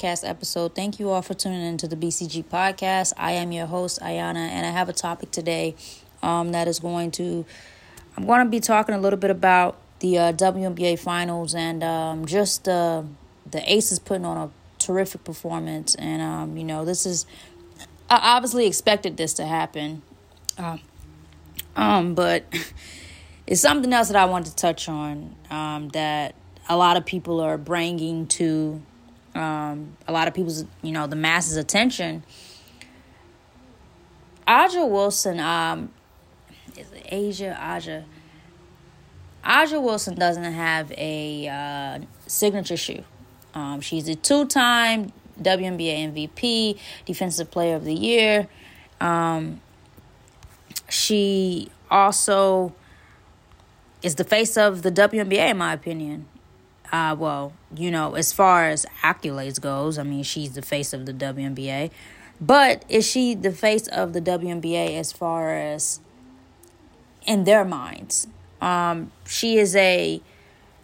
podcast episode. Thank you all for tuning into the BCG podcast. I am your host, Ayana, and I have a topic today um, that is going to, I'm going to be talking a little bit about the uh, WNBA finals and um, just uh, the Aces putting on a terrific performance. And, um, you know, this is, I obviously expected this to happen. Um, um, but it's something else that I want to touch on um, that a lot of people are bringing to um, a lot of people's, you know, the masses' attention. A'ja Wilson, um, is it Asia, A'ja? A'ja Wilson doesn't have a uh, signature shoe. Um, she's a two-time WNBA MVP, Defensive Player of the Year. Um, she also is the face of the WNBA, in my opinion. Uh, well, you know, as far as accolades goes, I mean, she's the face of the WNBA. But is she the face of the WNBA as far as in their minds? Um, she is a,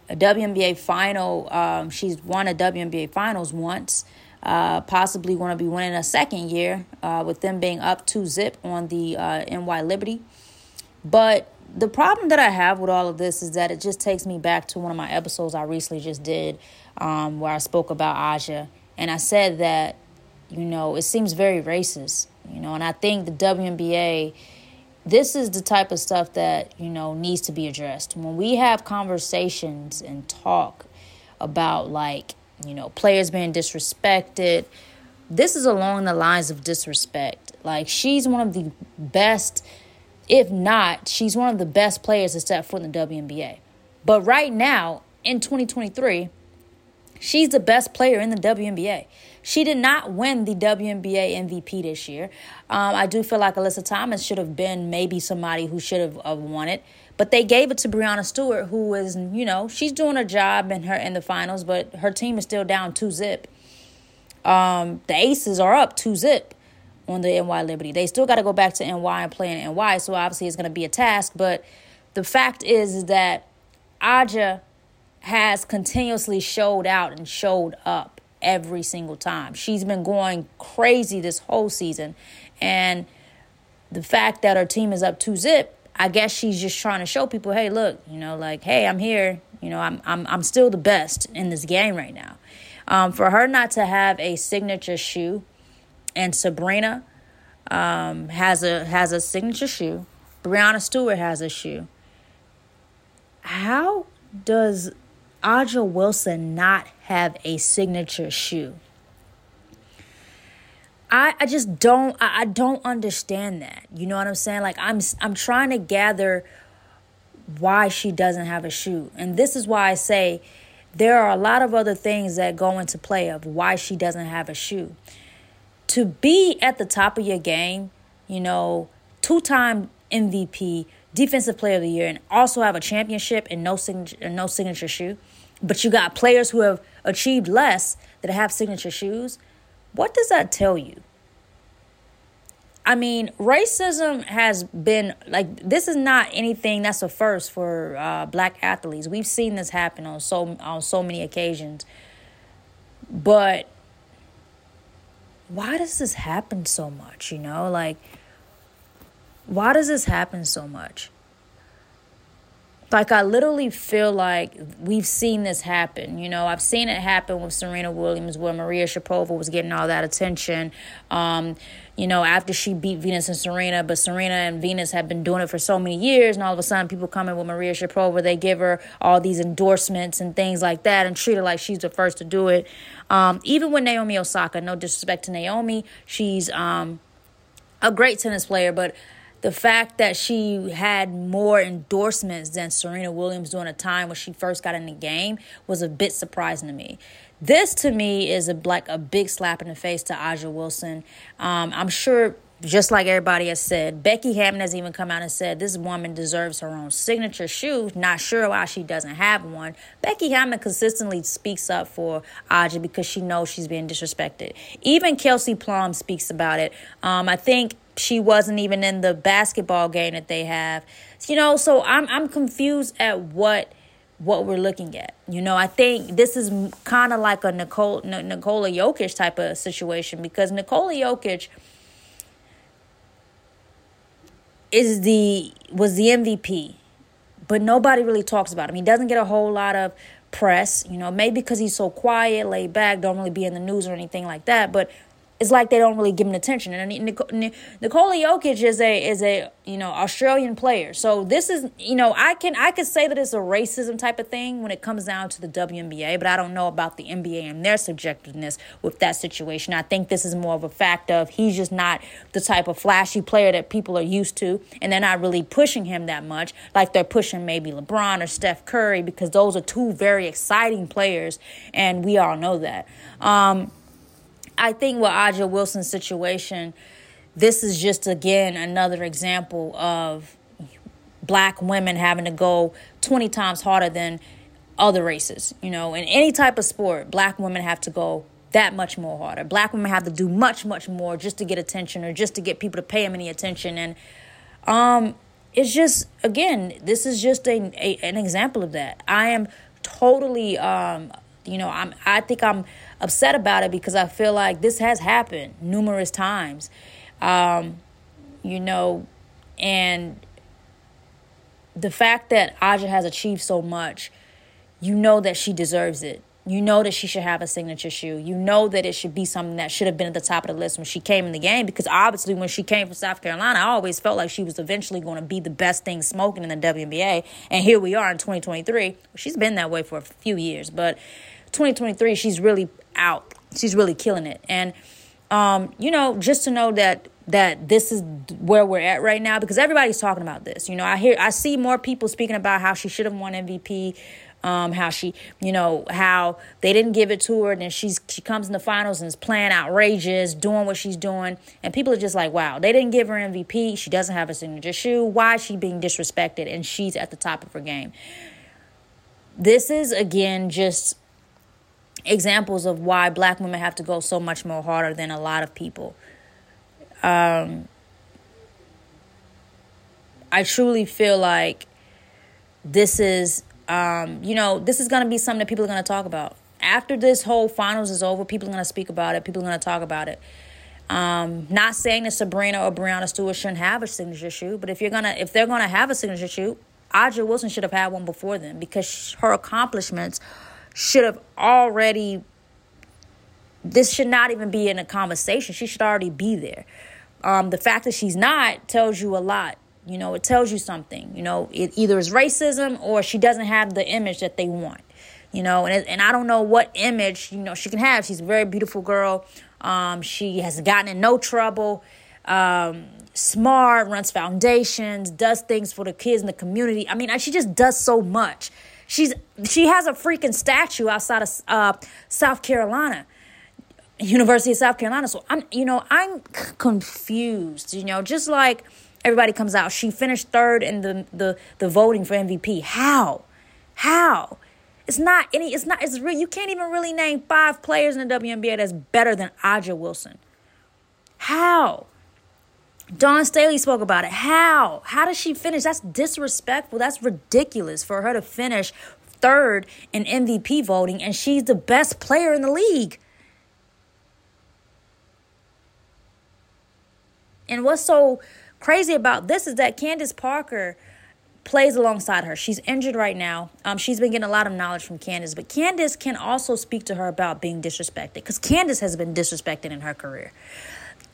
a WNBA final. Um, she's won a WNBA finals once. Uh, possibly going to be winning a second year uh, with them being up two zip on the uh, NY Liberty. But the problem that I have with all of this is that it just takes me back to one of my episodes I recently just did um, where I spoke about A'ja. And I said that, you know, it seems very racist, you know, and I think the WNBA, this is the type of stuff that, you know, needs to be addressed. When we have conversations and talk about, like, you know, players being disrespected, this is along the lines of disrespect. Like, she's one of the best if not, she's one of the best players to step foot in the WNBA. But right now, in 2023, she's the best player in the WNBA. She did not win the WNBA MVP this year. Um, I do feel like Alyssa Thomas should have been maybe somebody who should have uh, won it, but they gave it to Breanna Stewart, who is, you know, she's doing her job in her in the finals, but her team is still down two zip. Um, the Aces are up two zip on the NY Liberty. They still got to go back to NY and play in NY, so obviously it's going to be a task. But the fact is, that A'ja has continuously showed out and showed up every single time. She's been going crazy this whole season. And the fact that her team is up two zip, I guess she's just trying to show people, hey, look, you know, like, hey, I'm here. You know, I'm I'm I'm still the best in this game right now. Um, for her not to have a signature shoe and Sabrina um, has a has a signature shoe. Breanna Stewart has a shoe. How does A'ja Wilson not have a signature shoe? I, I just don't I, I don't understand that. You know what I'm saying? Like I'm I'm trying to gather why she doesn't have a shoe. And this is why I say there are a lot of other things that go into play of why she doesn't have a shoe to be at the top of your game, you know, two time MVP, defensive player of the year, and also have a championship and no signature, no signature shoe, but you got players who have achieved less that have signature shoes. What does that tell you? I mean, racism has been like this is not anything that's a first for uh, black athletes. We've seen this happen on so on so many occasions, but why does this happen so much? You know, like, why does this happen so much? Like, I literally feel like we've seen this happen. You know, I've seen it happen with Serena Williams, where Maria Sharapova was getting all that attention. Um, you know, after she beat Venus and Serena, but Serena and Venus have been doing it for so many years, and all of a sudden people come in with Maria Sharapova, they give her all these endorsements and things like that, and treat her like she's the first to do it. Um, even with Naomi Osaka, no disrespect to Naomi, she's um, a great tennis player, but the fact that she had more endorsements than Serena Williams during a time when she first got in the game was a bit surprising to me. This to me is a like a big slap in the face to A'ja Wilson. Um, I'm sure just like everybody has said, Becky Hammon has even come out and said this woman deserves her own signature shoe. Not sure why she doesn't have one. Becky Hammon consistently speaks up for A'ja because she knows she's being disrespected. Even Kelsey Plum speaks about it. Um, I think she wasn't even in the basketball game that they have. You know, so I'm I'm confused at what what we're looking at. You know, I think this is kind of like a Nicole Nikola Jokic type of situation because Nikola Jokic is the was the MVP, but nobody really talks about him. He doesn't get a whole lot of press, you know, maybe because he's so quiet, laid back, don't really be in the news or anything like that. But it's like they don't really give him attention. And Nikola Jokic is a is a you know Australian player, so this is you know I can I could say that it's a racism type of thing when it comes down to the WNBA, but I don't know about the NBA and their subjectiveness with that situation. I think this is more of a fact of he's just not the type of flashy player that people are used to, and they're not really pushing him that much like they're pushing maybe LeBron or Steph Curry because those are two very exciting players, and we all know that. Um, I think with A'ja Wilson's situation, this is just again another example of black women having to go 20 times harder than other races. You know, in any type of sport, black women have to go that much more harder. Black women have to do much, much more just to get attention or just to get people to pay them any attention. And um, it's just, again, this is just a, a an example of that. I am totally, um, you know, I'm, I think I'm upset about it because I feel like this has happened numerous times. Um, you know, and the fact that A'ja has achieved so much, you know that she deserves it. You know that she should have a signature shoe. You know that it should be something that should have been at the top of the list when she came in the game because obviously when she came from South Carolina, I always felt like she was eventually going to be the best thing smoking in the WNBA. And here we are in 2023. She's been that way for a few years, but 2023 she's really out. She's really killing it. And um, you know, just to know that that this is where we're at right now because everybody's talking about this. You know, I hear I see more people speaking about how she should have won MVP. Um, how she, you know, how they didn't give it to her, and then she's she comes in the finals and is playing outrageous, doing what she's doing, and people are just like, wow, they didn't give her MVP. She doesn't have a signature shoe. Why is she being disrespected? And she's at the top of her game. This is again just examples of why black women have to go so much more harder than a lot of people. Um, I truly feel like this is, um, you know, this is going to be something that people are going to talk about. After this whole finals is over, people are going to speak about it. People are going to talk about it. Um, not saying that Sabrina or Breanna Stewart shouldn't have a signature shoe, but if you're gonna, if they're gonna have a signature shoe, A'ja Wilson should have had one before them because her accomplishments should have already this should not even be in a conversation. She should already be there. Um, the fact that she's not tells you a lot. You know, it tells you something. You know, it either is racism or she doesn't have the image that they want. You know, and and I don't know what image you know she can have. She's a very beautiful girl. Um, she has gotten in no trouble. Um, smart, runs foundations, does things for the kids in the community. I mean, she just does so much. She's she has a freaking statue outside of uh, South Carolina. University of South Carolina. So I'm, you know, I'm confused. You know, just like everybody comes out, she finished third in the the the voting for MVP. How? How? It's not any. It's not. It's real. You can't even really name five players in the WNBA that's better than A'ja Wilson. How? Dawn Staley spoke about it. How? How does she finish? That's disrespectful. That's ridiculous for her to finish third in MVP voting and she's the best player in the league. And what's so crazy about this is that Candace Parker plays alongside her. She's injured right now. Um, she's been getting a lot of knowledge from Candace, but Candace can also speak to her about being disrespected because Candace has been disrespected in her career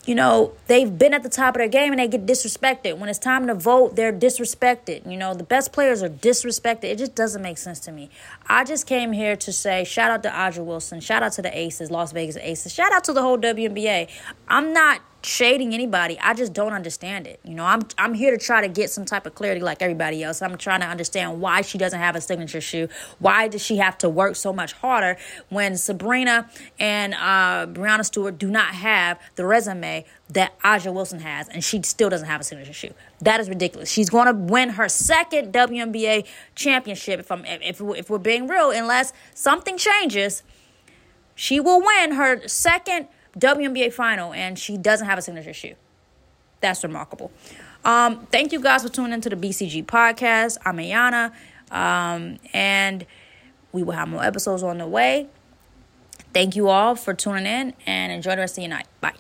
you know, they've been at the top of their game and they get disrespected. When it's time to vote, they're disrespected. You know, the best players are disrespected. It just doesn't make sense to me. I just came here to say shout out to A'ja Wilson, shout out to the Aces, Las Vegas Aces, shout out to the whole WNBA. I'm not shading anybody. I just don't understand it. You know, I'm I'm here to try to get some type of clarity like everybody else. I'm trying to understand why she doesn't have a signature shoe. Why does she have to work so much harder when Sabrina and uh, Breanna Stewart do not have the resume that A'ja Wilson has, and she still doesn't have a signature shoe. That is ridiculous. She's going to win her second WNBA championship. If I'm if if we're being real, unless something changes, she will win her second WNBA final, and she doesn't have a signature shoe. That's remarkable. Um, thank you guys for tuning into the BCG podcast. I'm Ayana. Um, and we will have more episodes on the way. Thank you all for tuning in and enjoy the rest of your night. Bye.